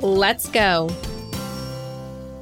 Let's go.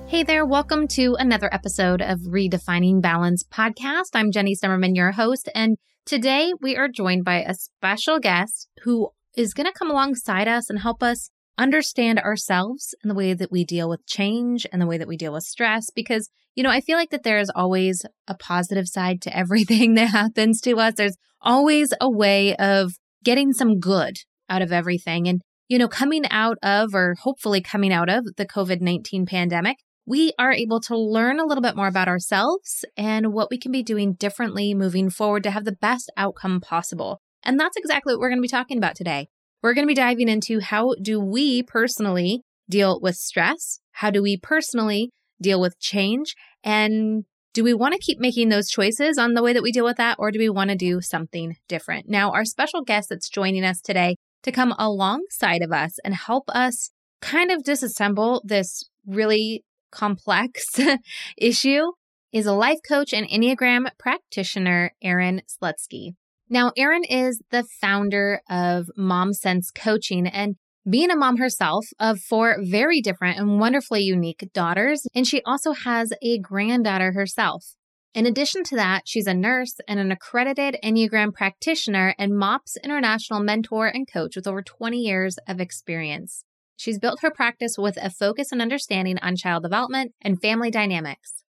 Hey there, welcome to another episode of Redefining Balance podcast. I'm Jenny Stemmerman, your host, and today we are joined by a special guest who is going to come alongside us and help us understand ourselves and the way that we deal with change and the way that we deal with stress because you know, I feel like that there is always a positive side to everything that happens to us. There's always a way of getting some good out of everything. And you know, coming out of, or hopefully coming out of the COVID 19 pandemic, we are able to learn a little bit more about ourselves and what we can be doing differently moving forward to have the best outcome possible. And that's exactly what we're going to be talking about today. We're going to be diving into how do we personally deal with stress? How do we personally deal with change? And do we want to keep making those choices on the way that we deal with that, or do we want to do something different? Now, our special guest that's joining us today to come alongside of us and help us kind of disassemble this really complex issue is a life coach and Enneagram practitioner, Erin Slutsky. Now, Erin is the founder of Mom Sense Coaching and being a mom herself of four very different and wonderfully unique daughters, and she also has a granddaughter herself. In addition to that, she's a nurse and an accredited Enneagram practitioner and MOPS International mentor and coach with over 20 years of experience. She's built her practice with a focus and understanding on child development and family dynamics.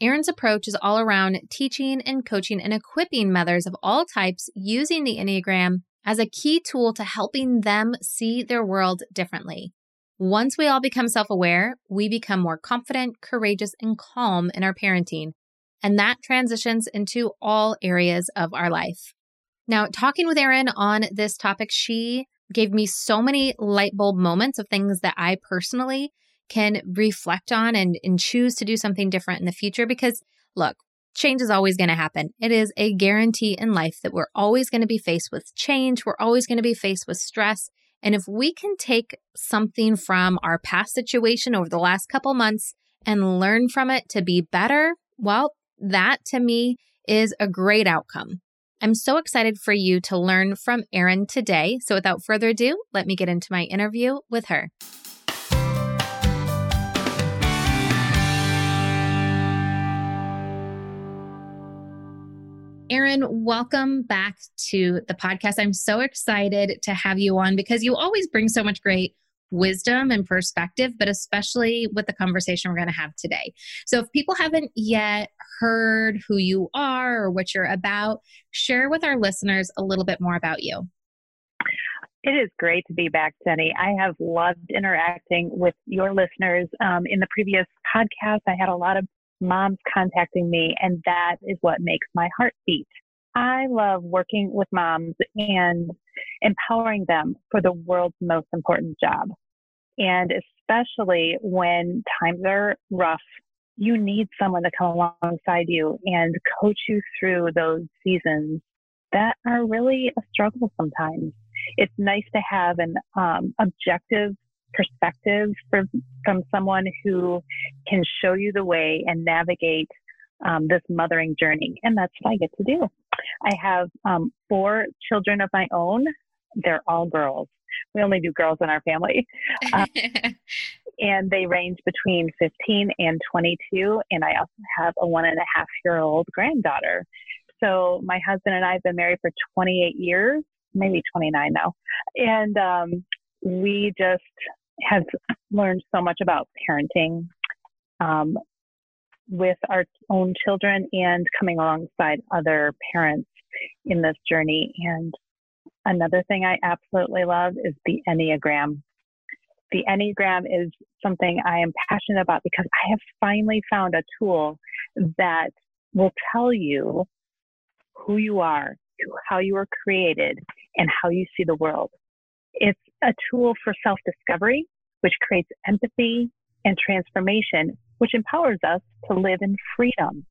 Erin's approach is all around teaching and coaching and equipping mothers of all types using the Enneagram as a key tool to helping them see their world differently. Once we all become self aware, we become more confident, courageous, and calm in our parenting, and that transitions into all areas of our life. Now, talking with Erin on this topic, she gave me so many light bulb moments of things that I personally can reflect on and, and choose to do something different in the future. Because look, change is always going to happen. It is a guarantee in life that we're always going to be faced with change. We're always going to be faced with stress. And if we can take something from our past situation over the last couple months and learn from it to be better, well, that to me is a great outcome. I'm so excited for you to learn from Erin today. So without further ado, let me get into my interview with her. Erin, welcome back to the podcast. I'm so excited to have you on because you always bring so much great wisdom and perspective, but especially with the conversation we're going to have today. So, if people haven't yet heard who you are or what you're about, share with our listeners a little bit more about you. It is great to be back, Jenny. I have loved interacting with your listeners. Um, in the previous podcast, I had a lot of moms contacting me, and that is what makes my heart beat. I love working with moms and empowering them for the world's most important job. And especially when times are rough, you need someone to come alongside you and coach you through those seasons that are really a struggle sometimes. It's nice to have an um, objective perspective from, from someone who can show you the way and navigate um, this mothering journey. And that's what I get to do. I have um, four children of my own. They're all girls. We only do girls in our family. Um, and they range between 15 and 22. And I also have a one and a half year old granddaughter. So my husband and I have been married for 28 years, maybe 29 now. And um, we just have learned so much about parenting um, with our own children and coming alongside other parents in this journey. And another thing I absolutely love is the Enneagram. The Enneagram is something I am passionate about because I have finally found a tool that will tell you who you are, how you were created, and how you see the world. It's a tool for self discovery, which creates empathy, and transformation, which empowers us to live in freedom.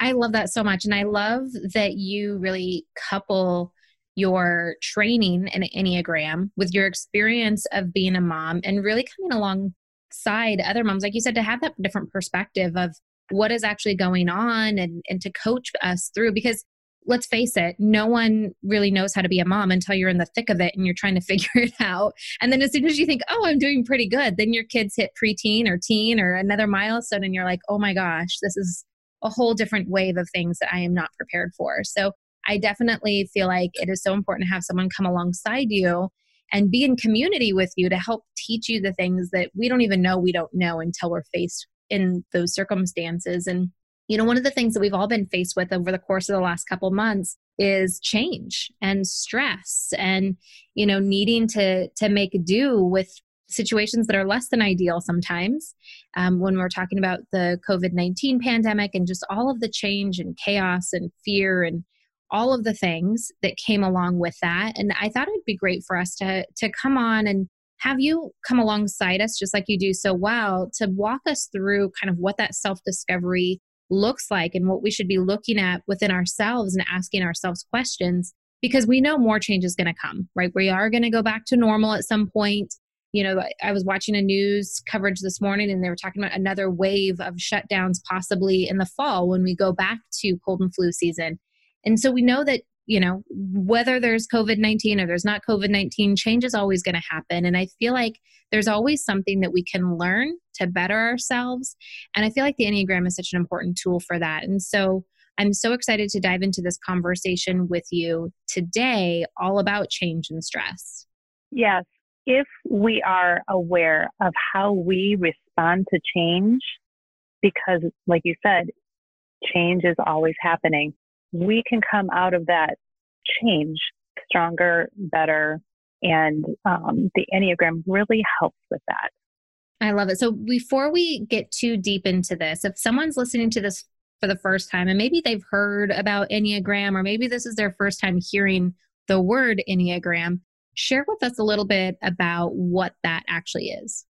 I love that so much. And I love that you really couple your training in Enneagram with your experience of being a mom and really coming alongside other moms, like you said, to have that different perspective of what is actually going on and, and to coach us through because let's face it, no one really knows how to be a mom until you're in the thick of it and you're trying to figure it out. And then as soon as you think, oh, I'm doing pretty good, then your kids hit preteen or teen or another milestone and you're like, oh my gosh, this is a whole different wave of things that I am not prepared for. So I definitely feel like it is so important to have someone come alongside you and be in community with you to help teach you the things that we don't even know we don't know until we're faced in those circumstances. And, you know, one of the things that we've all been faced with over the course of the last couple months is change and stress and, you know, needing to to make do with situations that are less than ideal sometimes um, when we're talking about the COVID 19 pandemic and just all of the change and chaos and fear and all of the things that came along with that. And I thought it'd be great for us to, to come on and have you come alongside us, just like you do so well, to walk us through kind of what that self discovery looks like and what we should be looking at within ourselves and asking ourselves questions because we know more change is going to come, right? We are going to go back to normal at some point you know, I was watching a news coverage this morning and they were talking about another wave of shutdowns possibly in the fall when we go back to cold and flu season. And so we know that, you know, whether there's COVID 19 or there's not COVID 19, change is always going to happen. And I feel like there's always something that we can learn to better ourselves. And I feel like the Enneagram is such an important tool for that. And so I'm so excited to dive into this conversation with you today, all about change and stress. Yes, if we are aware of how we respond to change, because like you said, change is always happening, we can come out of that change stronger, better, and um, the Enneagram really helps with that. I love it. So before we get too deep into this, if someone's listening to this for the first time and maybe they've heard about Enneagram or maybe this is their first time hearing the word Enneagram, Share with us a little bit about what that actually is.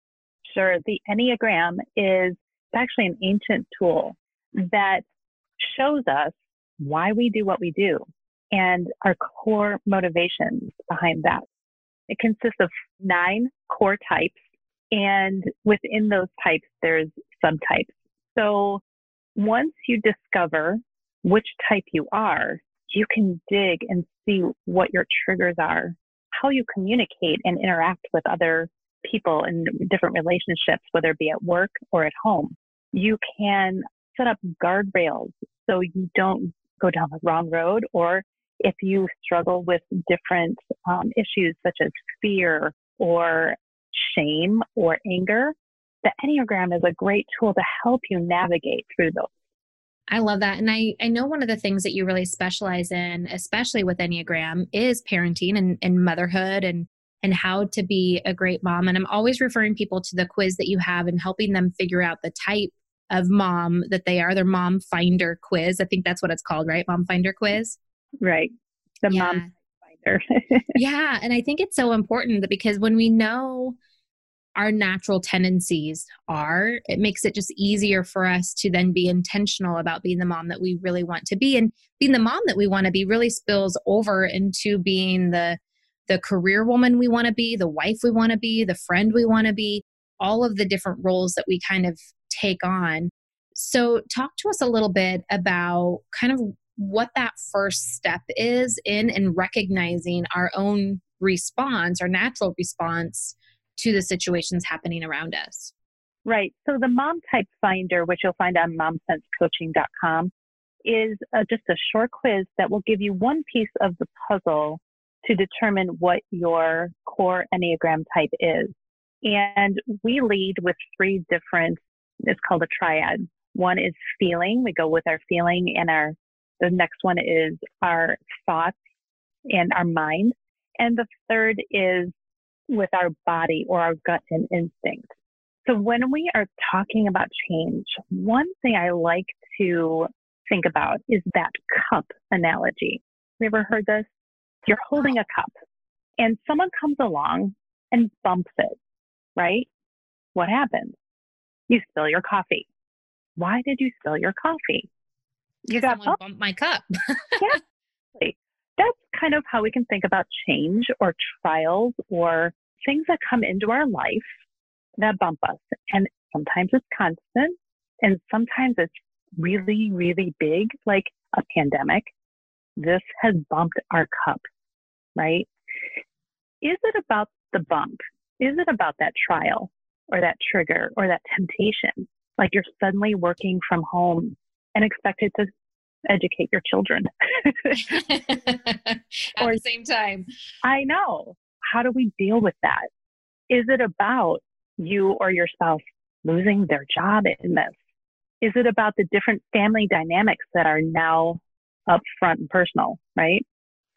Sure. The Enneagram is actually an ancient tool that shows us why we do what we do and our core motivations behind that. It consists of nine core types, and within those types, there's subtypes. So once you discover which type you are, you can dig and see what your triggers are how you communicate and interact with other people in different relationships, whether it be at work or at home. You can set up guardrails so you don't go down the wrong road or if you struggle with different um, issues such as fear or shame or anger, the Enneagram is a great tool to help you navigate through those. I love that. And I, I know one of the things that you really specialize in, especially with Enneagram, is parenting and, and motherhood and and how to be a great mom. And I'm always referring people to the quiz that you have and helping them figure out the type of mom that they are, their mom finder quiz. I think that's what it's called, right? Mom finder quiz. Right. The yeah. mom finder. yeah. And I think it's so important that because when we know our natural tendencies are, it makes it just easier for us to then be intentional about being the mom that we really want to be. And being the mom that we want to be really spills over into being the the career woman we want to be, the wife we want to be, the friend we want to be, all of the different roles that we kind of take on. So, talk to us a little bit about kind of what that first step is in and recognizing our own response, our natural response to the situations happening around us. Right. So the mom type finder, which you'll find on momsensecoaching.com, is uh, just a short quiz that will give you one piece of the puzzle to determine what your core Enneagram type is. And we lead with three different, it's called a triad. One is feeling. We go with our feeling and our, the next one is our thoughts and our mind. And the third is with our body or our gut and instinct. So when we are talking about change, one thing I like to think about is that cup analogy. Have you ever heard this? You're holding a cup and someone comes along and bumps it, right? What happens? You spill your coffee. Why did you spill your coffee? You got bumped my cup. yeah. That's kind of how we can think about change or trials or things that come into our life that bump us. And sometimes it's constant and sometimes it's really, really big, like a pandemic. This has bumped our cup, right? Is it about the bump? Is it about that trial or that trigger or that temptation? Like you're suddenly working from home and expected to educate your children at or, the same time. I know. How do we deal with that? Is it about you or your spouse losing their job in this? Is it about the different family dynamics that are now up front and personal, right?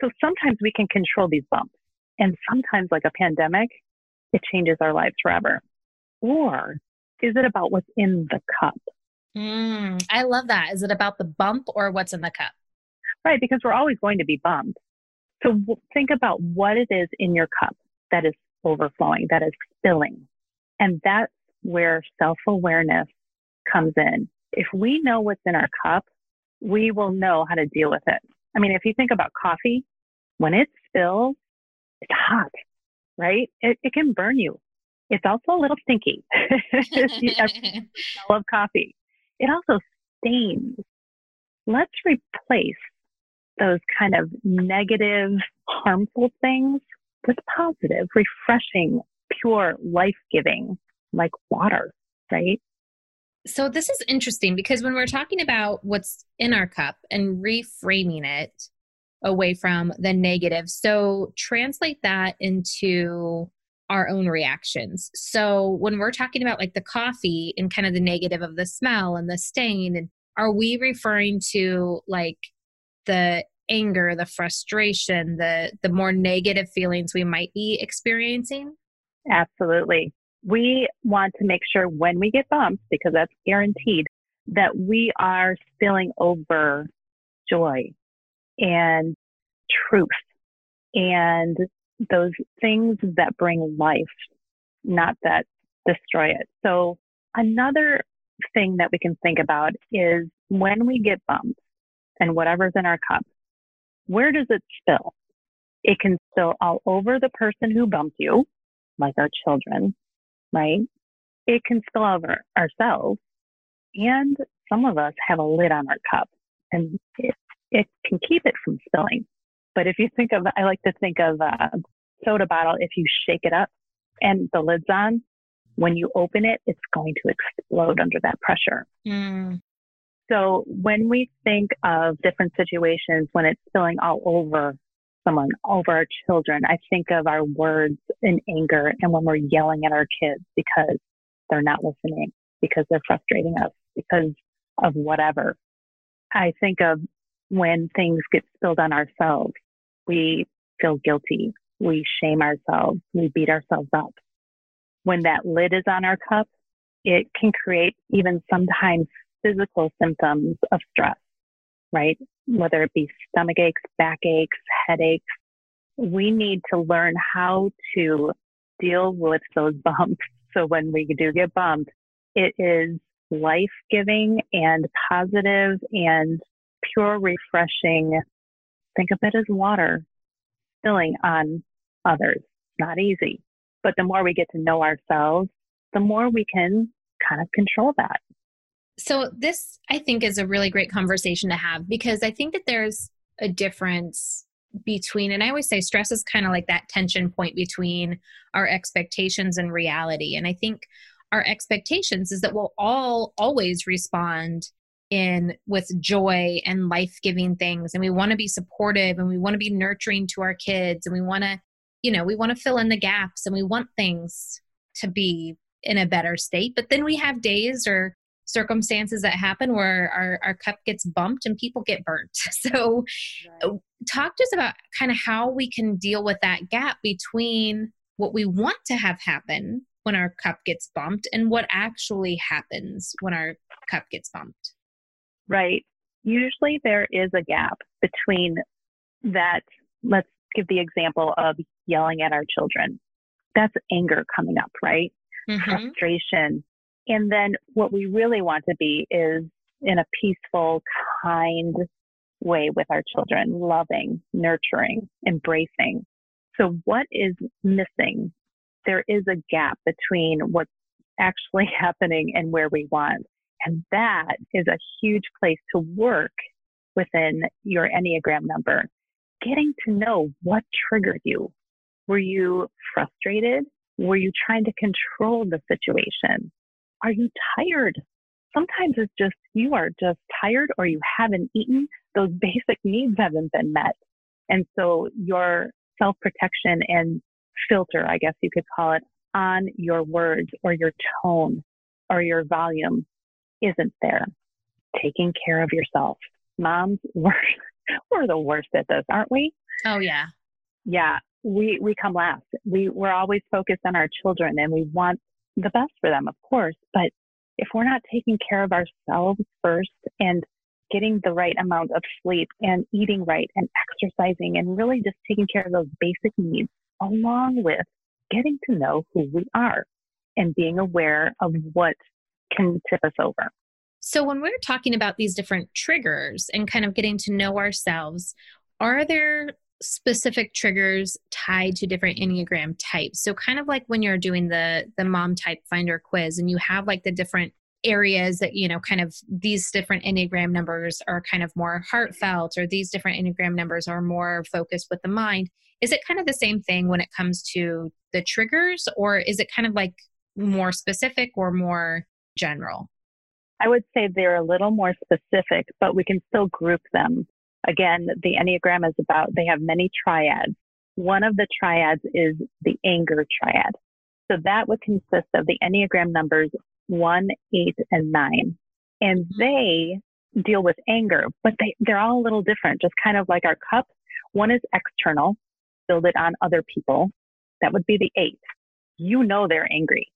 So sometimes we can control these bumps. And sometimes, like a pandemic, it changes our lives forever. Or is it about what's in the cup? Mm, I love that. Is it about the bump or what's in the cup? Right, because we're always going to be bumped. So think about what it is in your cup that is overflowing, that is spilling. And that's where self awareness comes in. If we know what's in our cup, we will know how to deal with it. I mean, if you think about coffee, when it spills, it's hot, right? It, it can burn you. It's also a little stinky. smell of coffee. It also stains. Let's replace those kind of negative, harmful things with positive, refreshing, pure, life giving, like water, right? So, this is interesting because when we're talking about what's in our cup and reframing it away from the negative, so translate that into our own reactions. So, when we're talking about like the coffee and kind of the negative of the smell and the stain, and are we referring to like the anger, the frustration, the the more negative feelings we might be experiencing? Absolutely. We want to make sure when we get bumped, because that's guaranteed, that we are spilling over joy and truth and those things that bring life, not that destroy it. So another thing that we can think about is when we get bumped and whatever's in our cup, where does it spill? It can spill all over the person who bumped you, like our children, right? It can spill over ourselves. And some of us have a lid on our cup and it, it can keep it from spilling. But if you think of, I like to think of a soda bottle, if you shake it up and the lid's on, when you open it, it's going to explode under that pressure. Mm. So when we think of different situations when it's spilling all over someone, over our children, I think of our words in anger and when we're yelling at our kids because they're not listening, because they're frustrating us, because of whatever. I think of when things get spilled on ourselves, we feel guilty, we shame ourselves, we beat ourselves up. When that lid is on our cup, it can create even sometimes physical symptoms of stress, right? Whether it be stomach aches, backaches, headaches. We need to learn how to deal with those bumps. So when we do get bumped, it is life giving and positive and pure refreshing. Think of it as water spilling on others. Not easy. But the more we get to know ourselves, the more we can kind of control that. So, this I think is a really great conversation to have because I think that there's a difference between, and I always say stress is kind of like that tension point between our expectations and reality. And I think our expectations is that we'll all always respond in with joy and life-giving things and we want to be supportive and we want to be nurturing to our kids and we want to you know we want to fill in the gaps and we want things to be in a better state but then we have days or circumstances that happen where our, our cup gets bumped and people get burnt. So, right. Oh, talk to us about kind of how we can deal with that gap between what we want to have happen when our cup gets bumped and what actually happens when our cup gets bumped. Right. Usually there is a gap between that. Let's give the example of yelling at our children. That's anger coming up, right? Mm-hmm. Frustration, And then what we really want to be is in a peaceful, kind way with our children, loving, nurturing, embracing. So, what is missing? There is a gap between what's actually happening and where we want. And that is a huge place to work within your Enneagram number. Getting to know what triggered you. Were you frustrated? Were you trying to control the situation? Are you tired? Sometimes it's just you are just tired or you haven't eaten. Those basic needs haven't been met. And so your self protection and filter, I guess you could call it, on your words or your tone or your volume isn't there. Taking care of yourself. Moms, we're, we're the worst at this, aren't we? Oh, yeah. Yeah. We, we come last. We, we're always focused on our children and we want the best for them, of course. But if we're not taking care of ourselves first and getting the right amount of sleep and eating right and exercising and really just taking care of those basic needs along with getting to know who we are and being aware of what can tip us over. So, when we're talking about these different triggers and kind of getting to know ourselves, are there specific triggers tied to different enneagram types so kind of like when you're doing the the mom type finder quiz and you have like the different areas that you know kind of these different enneagram numbers are kind of more heartfelt or these different enneagram numbers are more focused with the mind is it kind of the same thing when it comes to the triggers or is it kind of like more specific or more general i would say they're a little more specific but we can still group them Again, the Enneagram is about, they have many triads. One of the triads is the anger triad. So that would consist of the Enneagram numbers one, eight, and nine. And mm-hmm. they deal with anger, but they, they're all a little different, just kind of like our cup. One is external, build it on other people. That would be the eight. You know they're angry.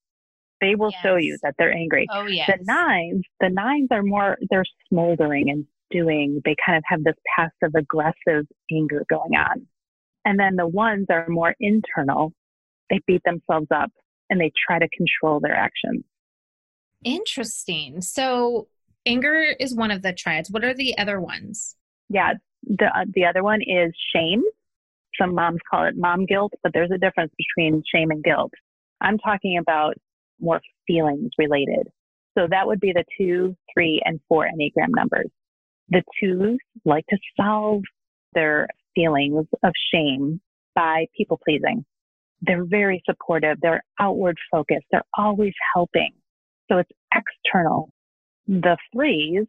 They will yes. show you that they're angry. Oh, yes. The nines, the nines are more, they're smoldering and doing, they kind of have this passive aggressive anger going on. And then the ones are more internal. They beat themselves up and they try to control their actions. Interesting. So anger is one of the triads. What are the other ones? Yeah, the uh, the other one is shame. Some moms call it mom guilt, but there's a difference between shame and guilt. I'm talking about more feelings related. So that would be the two, three, and four Enneagram numbers. The twos like to solve their feelings of shame by people pleasing. They're very supportive. They're outward focused. They're always helping. So it's external. The threes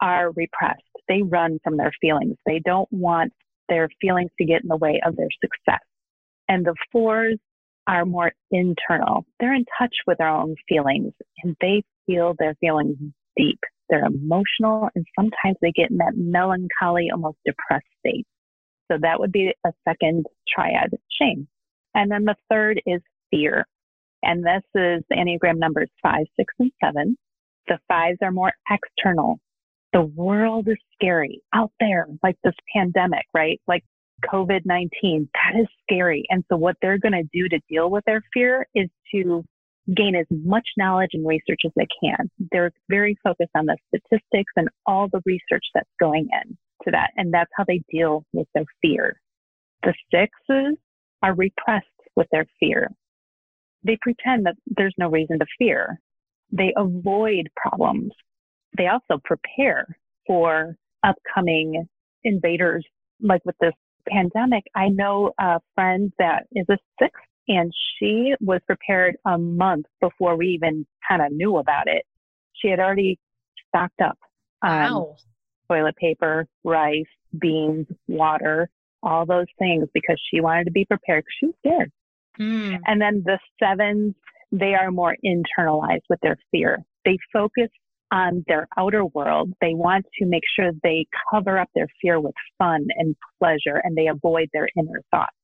are repressed. They run from their feelings. They don't want their feelings to get in the way of their success. And the fours are more internal. They're in touch with their own feelings and they feel their feelings deep. They're emotional and sometimes they get in that melancholy, almost depressed state. So that would be a second triad, shame. And then the third is fear. And this is Enneagram numbers five, six, and seven. The fives are more external. The world is scary out there, like this pandemic, right? Like COVID 19. That is scary. And so what they're going to do to deal with their fear is to gain as much knowledge and research as they can. They're very focused on the statistics and all the research that's going in to that. And that's how they deal with their fear. The sixes are repressed with their fear. They pretend that there's no reason to fear. They avoid problems. They also prepare for upcoming invaders, like with this pandemic. I know a friend that is a six and she was prepared a month before we even kind of knew about it. She had already stocked up on wow. toilet paper, rice, beans, water, all those things because she wanted to be prepared because she was scared. Mm. And then the sevens, they are more internalized with their fear. They focus on their outer world. They want to make sure they cover up their fear with fun and pleasure and they avoid their inner thoughts.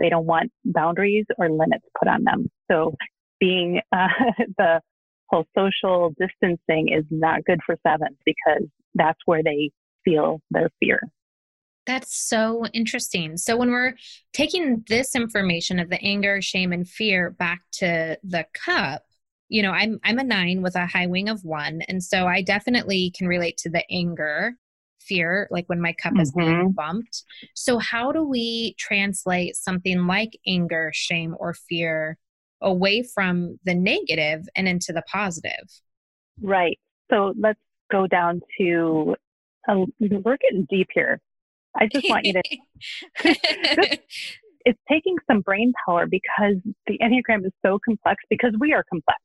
They don't want boundaries or limits put on them. So being uh, the whole social distancing is not good for sevens because that's where they feel their fear. That's so interesting. So, when we're taking this information of the anger, shame, and fear back to the cup, you know, I'm I'm a 9 with a high wing of 1, and so I definitely can relate to the anger, fear, like when my cup mm-hmm. is being mm-hmm. bumped. So how do we translate something like anger, shame or fear away from the negative and into the positive? Right. So let's go down to we're getting deep here. I just want you to. it's taking some brain power because the Enneagram is so complex because we are complex,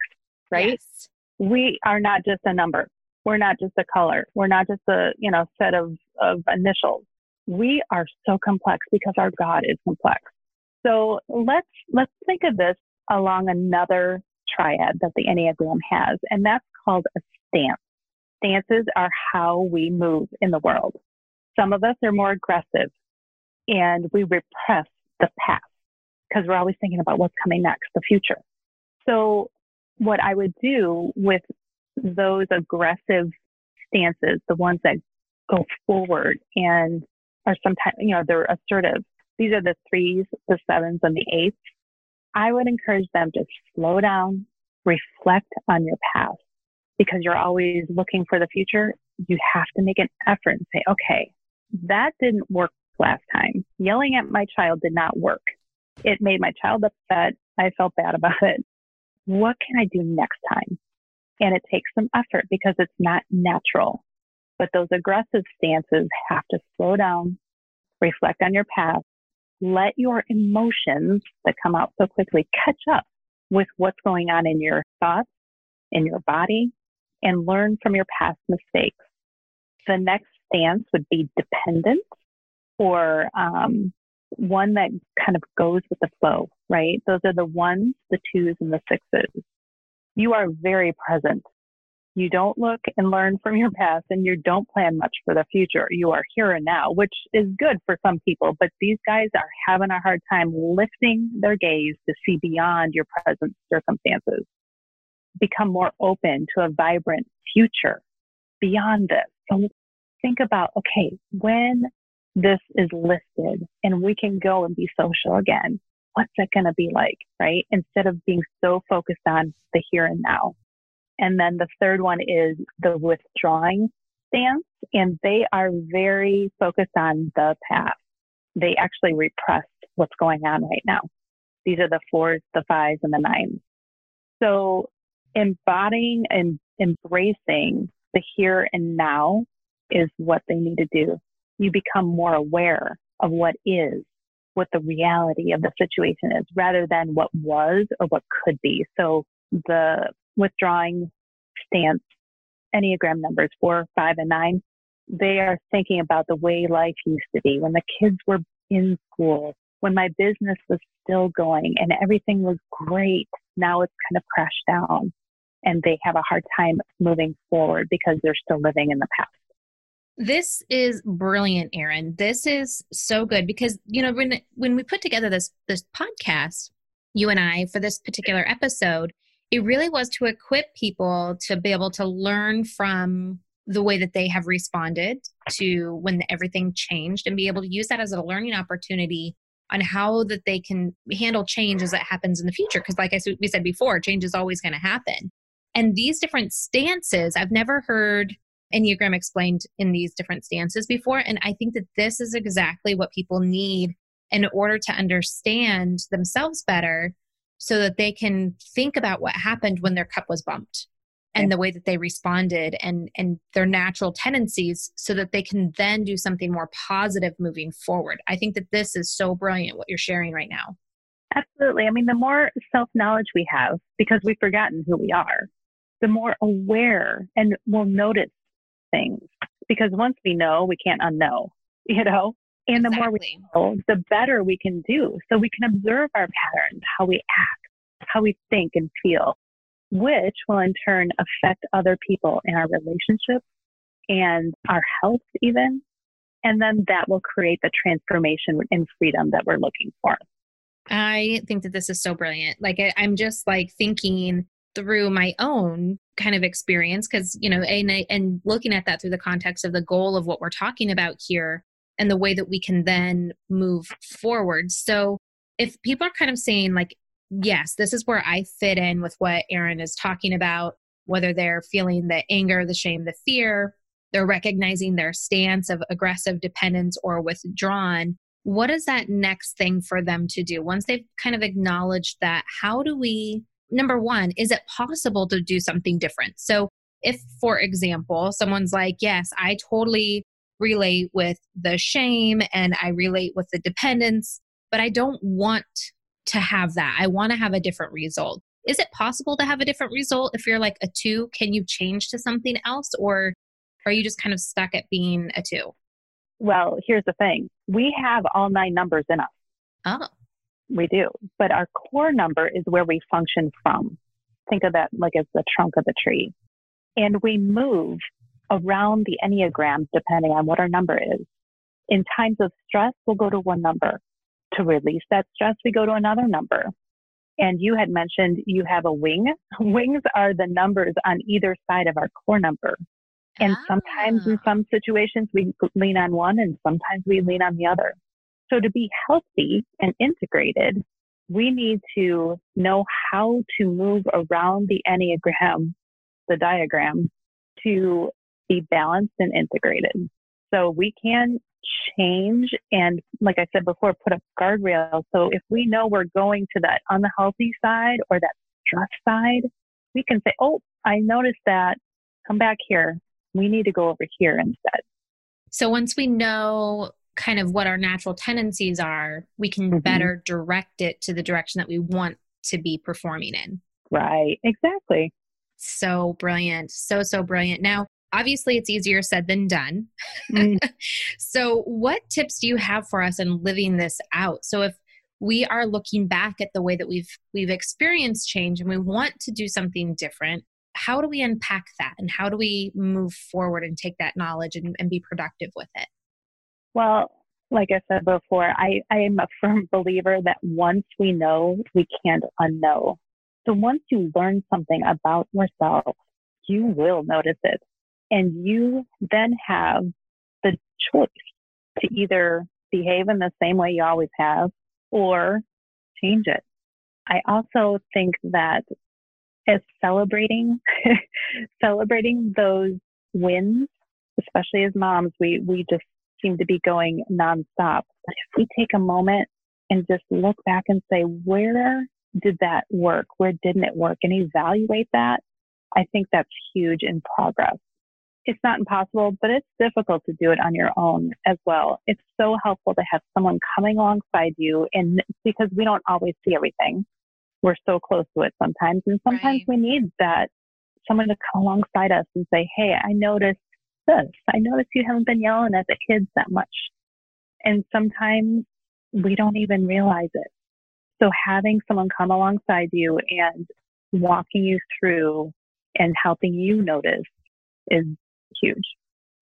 right? Yes. We are not just a number. We're not just a color. We're not just a, you know, set of, of initials. We are so complex because our God is complex. So let's, let's think of this along another triad that the Enneagram has, and that's called a stance. Stances are how we move in the world. Some of us are more aggressive and we repress the past because we're always thinking about what's coming next, the future. So what I would do with those aggressive stances, the ones that go forward and are sometimes, you know, they're assertive. These are the threes, the sevens, and the eights. I would encourage them to slow down, reflect on your past because you're always looking for the future. You have to make an effort and say, okay, that didn't work last time. Yelling at my child did not work. It made my child upset. I felt bad about it. What can I do next time? And it takes some effort because it's not natural. But those aggressive stances have to slow down, reflect on your past, let your emotions that come out so quickly catch up with what's going on in your thoughts, in your body, and learn from your past mistakes. The next stance would be dependent or um, one that kind of goes with the flow, right? Those are the ones, the twos, and the sixes. You are very present. You don't look and learn from your past and you don't plan much for the future. You are here and now, which is good for some people, but these guys are having a hard time lifting their gaze to see beyond your present circumstances. Become more open to a vibrant future beyond this. So think about, okay, when this is listed and we can go and be social again. What's it going to be like, right? Instead of being so focused on the here and now. And then the third one is the withdrawing stance, and they are very focused on the past. They actually repress what's going on right now. These are the fours, the fives, and the nines. So embodying and embracing the here and now is what they need to do you become more aware of what is, what the reality of the situation is, rather than what was or what could be. So the withdrawing stance, Enneagram numbers four, five, and nine, they are thinking about the way life used to be when the kids were in school, when my business was still going and everything was great. Now it's kind of crashed down and they have a hard time moving forward because they're still living in the past. This is brilliant, Erin. This is so good because you know when when we put together this this podcast, you and I for this particular episode, it really was to equip people to be able to learn from the way that they have responded to when everything changed and be able to use that as a learning opportunity on how that they can handle change as it happens in the future because like I we said before, change is always going to happen. And these different stances, I've never heard Enneagram explained in these different stances before. And I think that this is exactly what people need in order to understand themselves better so that they can think about what happened when their cup was bumped and the way that they responded and and their natural tendencies so that they can then do something more positive moving forward. I think that this is so brilliant what you're sharing right now. Absolutely. I mean, the more self-knowledge we have because we've forgotten who we are, the more aware and we'll notice things because once we know, we can't unknow, you know? And the exactly. more we know, the better we can do. So we can observe our patterns, how we act, how we think and feel, which will in turn affect other people in our relationships and our health, even. And then that will create the transformation and freedom that we're looking for. I think that this is so brilliant. Like, I'm just like thinking through my own kind of experience because you know and and looking at that through the context of the goal of what we're talking about here and the way that we can then move forward so if people are kind of saying like yes, this is where I fit in with what Erin is talking about, whether they're feeling the anger, the shame, the fear, they're recognizing their stance of aggressive dependence or withdrawn. What is that next thing for them to do? Once they've kind of acknowledged that, how do we, number one, is it possible to do something different? So, if, for example, someone's like, Yes, I totally relate with the shame and I relate with the dependence, but I don't want to have that. I want to have a different result. Is it possible to have a different result if you're like a two? Can you change to something else or are you just kind of stuck at being a two? Well, here's the thing we have all nine numbers in us. Oh. We do. But our core number is where we function from. Think of that like as the trunk of the tree. And we move around the Enneagram depending on what our number is. In times of stress, we'll go to one number. To release that stress, we go to another number. And you had mentioned you have a wing. Wings are the numbers on either side of our core number. And ah. sometimes in some situations we lean on one and sometimes we lean on the other. So to be healthy and integrated, we need to know how to move around the Enneagram, the diagram, to be balanced and integrated. So we can change and, like I said before, put up guardrails. So if we know we're going to that unhealthy side or that stress side, we can say, Oh, I noticed that. Come back here we need to go over here instead. So once we know kind of what our natural tendencies are, we can mm-hmm. better direct it to the direction that we want to be performing in. Right, exactly. So brilliant. So, so brilliant. Now, obviously, it's easier said than done. Mm. so, what tips do you have for us in living this out? So, if we are looking back at the way that we've we've experienced change and we want to do something different how do we unpack that and how do we move forward and take that knowledge and, and be productive with it? Well, like I said before, I, I am a firm believer that once we know, we can't unknow. So once you learn something about yourself, you will notice it. And you then have the choice to either behave in the same way you always have or change it. I also think that as celebrating celebrating those wins, especially as moms, we we just seem to be going nonstop. But if we take a moment and just look back and say, where did that work? Where didn't it work? And evaluate that, I think that's huge in progress. It's not impossible, but it's difficult to do it on your own as well. It's so helpful to have someone coming alongside you and because we don't always see everything we're so close to it sometimes. And sometimes right. we need that someone to come alongside us and say, Hey, I noticed this. I notice you haven't been yelling at the kids that much. And sometimes we don't even realize it. So having someone come alongside you and walking you through and helping you notice is huge.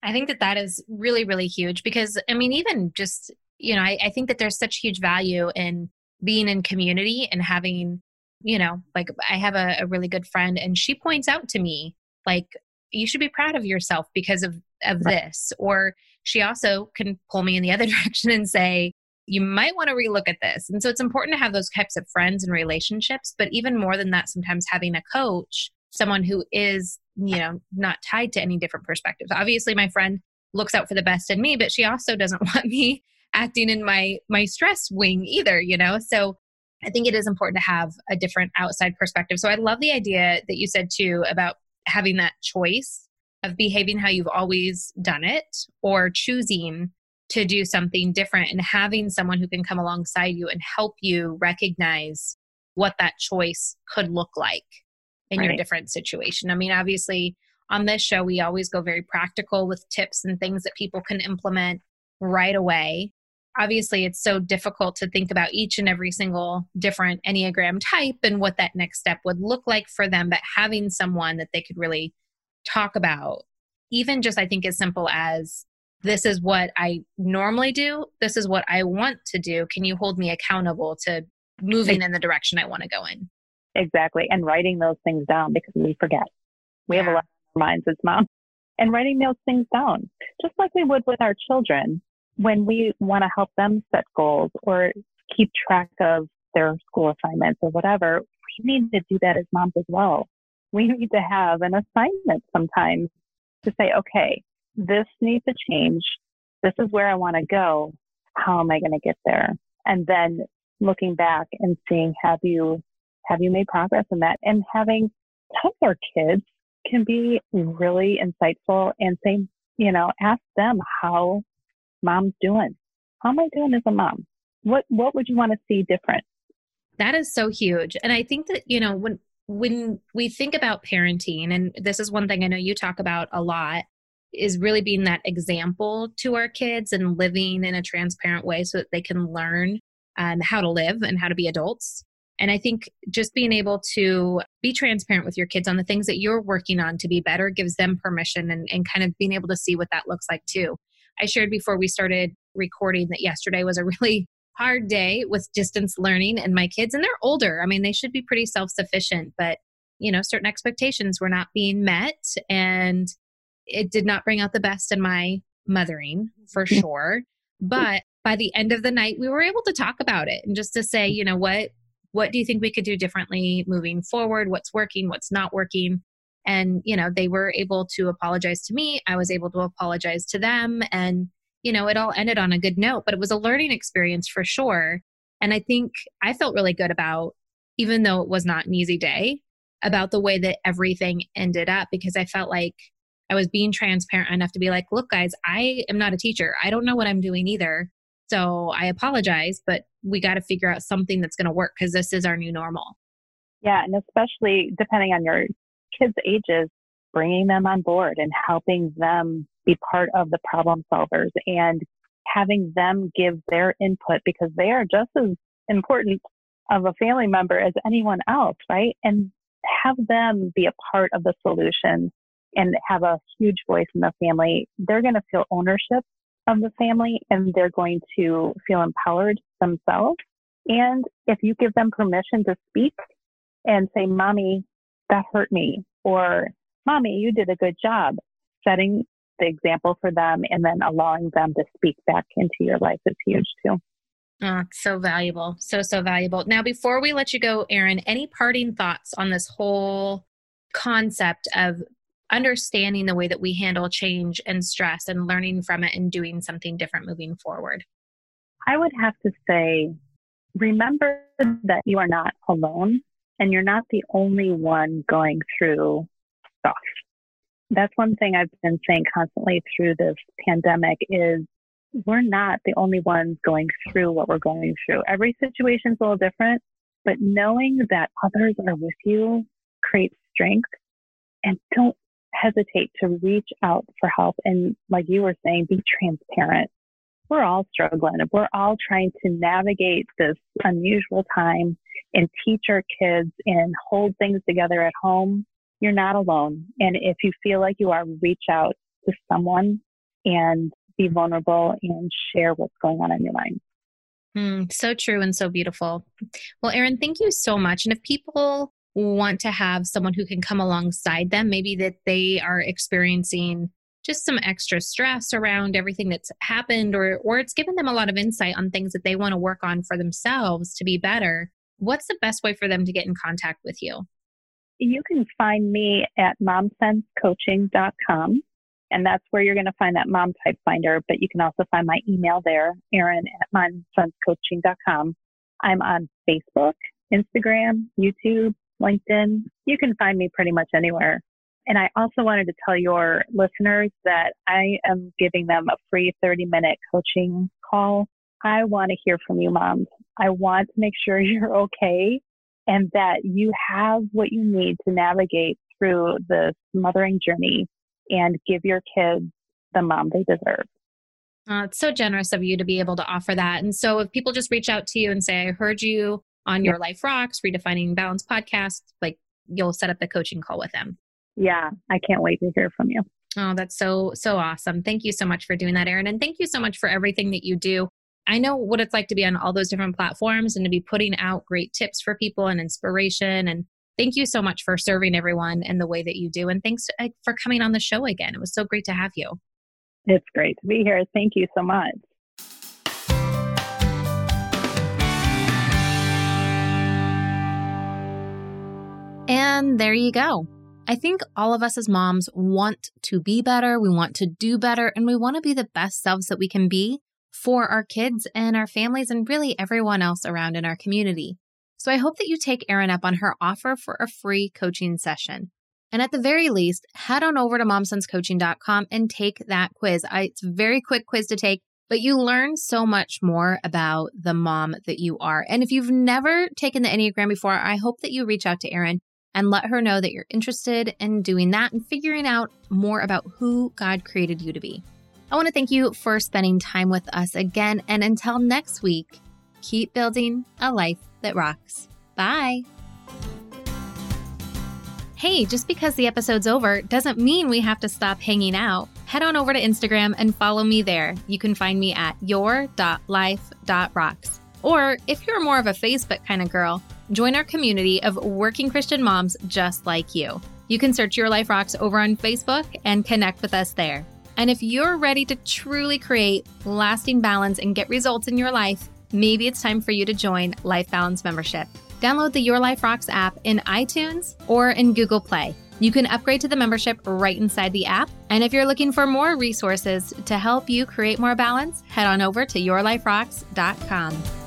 I think that that is really, really huge because, I mean, even just, you know, I, I think that there's such huge value in being in community and having you know, like I have a, a really good friend and she points out to me, like, you should be proud of yourself because of, of right. this. Or she also can pull me in the other direction and say, you might want to relook at this. And so it's important to have those types of friends and relationships. But even more than that, sometimes having a coach, someone who is, you know, not tied to any different perspectives. Obviously, my friend looks out for the best in me, but she also doesn't want me acting in my my stress wing either, you know? So I think it is important to have a different outside perspective. So I love the idea that you said too about having that choice of behaving how you've always done it or choosing to do something different and having someone who can come alongside you and help you recognize what that choice could look like in right. your different situation. I mean, obviously, on this show, we always go very practical with tips and things that people can implement right away obviously it's so difficult to think about each and every single different enneagram type and what that next step would look like for them but having someone that they could really talk about even just i think as simple as this is what i normally do. This is what i want to do. Can you hold me accountable to moving in the direction i want to go in? Exactly and writing those things down because we forget. We yeah. have a lot of minds as moms. And writing those things down just like we would with our children when we want to help them set goals or keep track of their school assignments or whatever, we need to do that as moms as well. We need to have an assignment sometimes to say, okay, this needs to change. This is where I want to go. How am I going to get there? And then looking back and seeing, have you, have you made progress in that? And having toddler kids can be really insightful and say, you know, ask them how mom's doing. How am I doing as a mom? What, what would you want to see different? That is so huge. And I think that, you know, when, when we think about parenting, and this is one thing I know you talk about a lot, is really being that example to our kids and living in a transparent way so that they can learn um, how to live and how to be adults. And I think just being able to be transparent with your kids on the things that you're working on to be better gives them permission and, and kind of being able to see what that looks like too. I shared before we started recording that yesterday was a really hard day with distance learning and my kids and they're older. I mean, they should be pretty self-sufficient, but you know, certain expectations were not being met and it did not bring out the best in my mothering for mm-hmm. sure. But by the end of the night, we were able to talk about it and just to say, you know, what what do you think we could do differently moving forward? What's working? What's not working? And you know, they were able to apologize to me. I was able to apologize to them, and you know, it all ended on a good note. But it was a learning experience for sure. And I think I felt really good about, even though it was not an easy day, about the way that everything ended up because I felt like I was being transparent enough to be like, look, guys, I am not a teacher. I don't know what I'm doing either. So I apologize, but we got to figure out something that's going to work because this is our new normal. Yeah. And especially depending on your kids' ages, bringing them on board and helping them be part of the problem solvers and having them give their input because they are just as important of a family member as anyone else, right? And have them be a part of the solution and have a huge voice in the family, they're going to feel ownership of the family and they're going to feel empowered themselves. And if you give them permission to speak and say, Mommy, that hurt me, or Mommy, you did a good job, setting the example for them and then allowing them to speak back into your life is huge too. Oh, so valuable. So, so valuable. Now, before we let you go, Erin, any parting thoughts on this whole concept of understanding the way that we handle change and stress and learning from it and doing something different moving forward? I would have to say, remember that you are not alone and you're not the only one going through stuff. That's one thing I've been saying constantly through this pandemic is we're not the only ones going through what we're going through. Every situation's a little different, but knowing that others are with you creates strength and don't hesitate to reach out for help. And like you were saying, be transparent. We're all struggling. We're all trying to navigate this unusual time and teach our kids and hold things together at home. You're not alone. And if you feel like you are, reach out to someone and be vulnerable and share what's going on in your mind. Mm, so true and so beautiful. Well, Erin, thank you so much. And if people want to have someone who can come alongside them, maybe that they are experiencing just some extra stress around everything that's happened or or it's given them a lot of insight on things that they want to work on for themselves to be better. What's the best way for them to get in contact with you? You can find me at momsensecoaching.com and that's where you're going to find that mom type finder, but you can also find my email there, Erin at momsensecoaching.com. I'm on Facebook, Instagram, YouTube, LinkedIn. You can find me pretty much anywhere. And I also wanted to tell your listeners that I am giving them a free 30 minute coaching call. I want to hear from you, moms. I want to make sure you're okay and that you have what you need to navigate through this mothering journey and give your kids the mom they deserve. Uh, it's so generous of you to be able to offer that. And so, if people just reach out to you and say, I heard you on your Life Rocks, Redefining Balance podcast, like you'll set up the coaching call with them. Yeah, I can't wait to hear from you. Oh, that's so, so awesome. Thank you so much for doing that, Erin. And thank you so much for everything that you do. I know what it's like to be on all those different platforms and to be putting out great tips for people and inspiration. And thank you so much for serving everyone in the way that you do. And thanks uh, for coming on the show again. It was so great to have you. It's great to be here. Thank you so much. And there you go. I think all of us as moms want to be better, we want to do better, and we want to be the best selves that we can be for our kids and our families and really everyone else around in our community. So I hope that you take Erin up on her offer for a free coaching session. And at the very least, head on over to momsensecoaching.com and take that quiz. I, it's a very quick quiz to take, but you learn so much more about the mom that you are. And if you've never taken the Enneagram before, I hope that you reach out to Erin and let her know that you're interested in doing that and figuring out more about who God created you to be. I want to thank you for spending time with us again. And until next week, keep building a life that rocks. Bye. Hey, just because the episode's over doesn't mean we have to stop hanging out. Head on over to Instagram and follow me there. You can find me at your.life.rocks. Or if you're more of a Facebook kind of girl, join our community of working Christian moms just like you. You can search Your Life Rocks over on Facebook and connect with us there. And if you're ready to truly create lasting balance and get results in your life, maybe it's time for you to join Life Balance Membership. Download the Your Life Rocks app in iTunes or in Google Play. You can upgrade to the membership right inside the app. And if you're looking for more resources to help you create more balance, head on over to yourliferocks.com.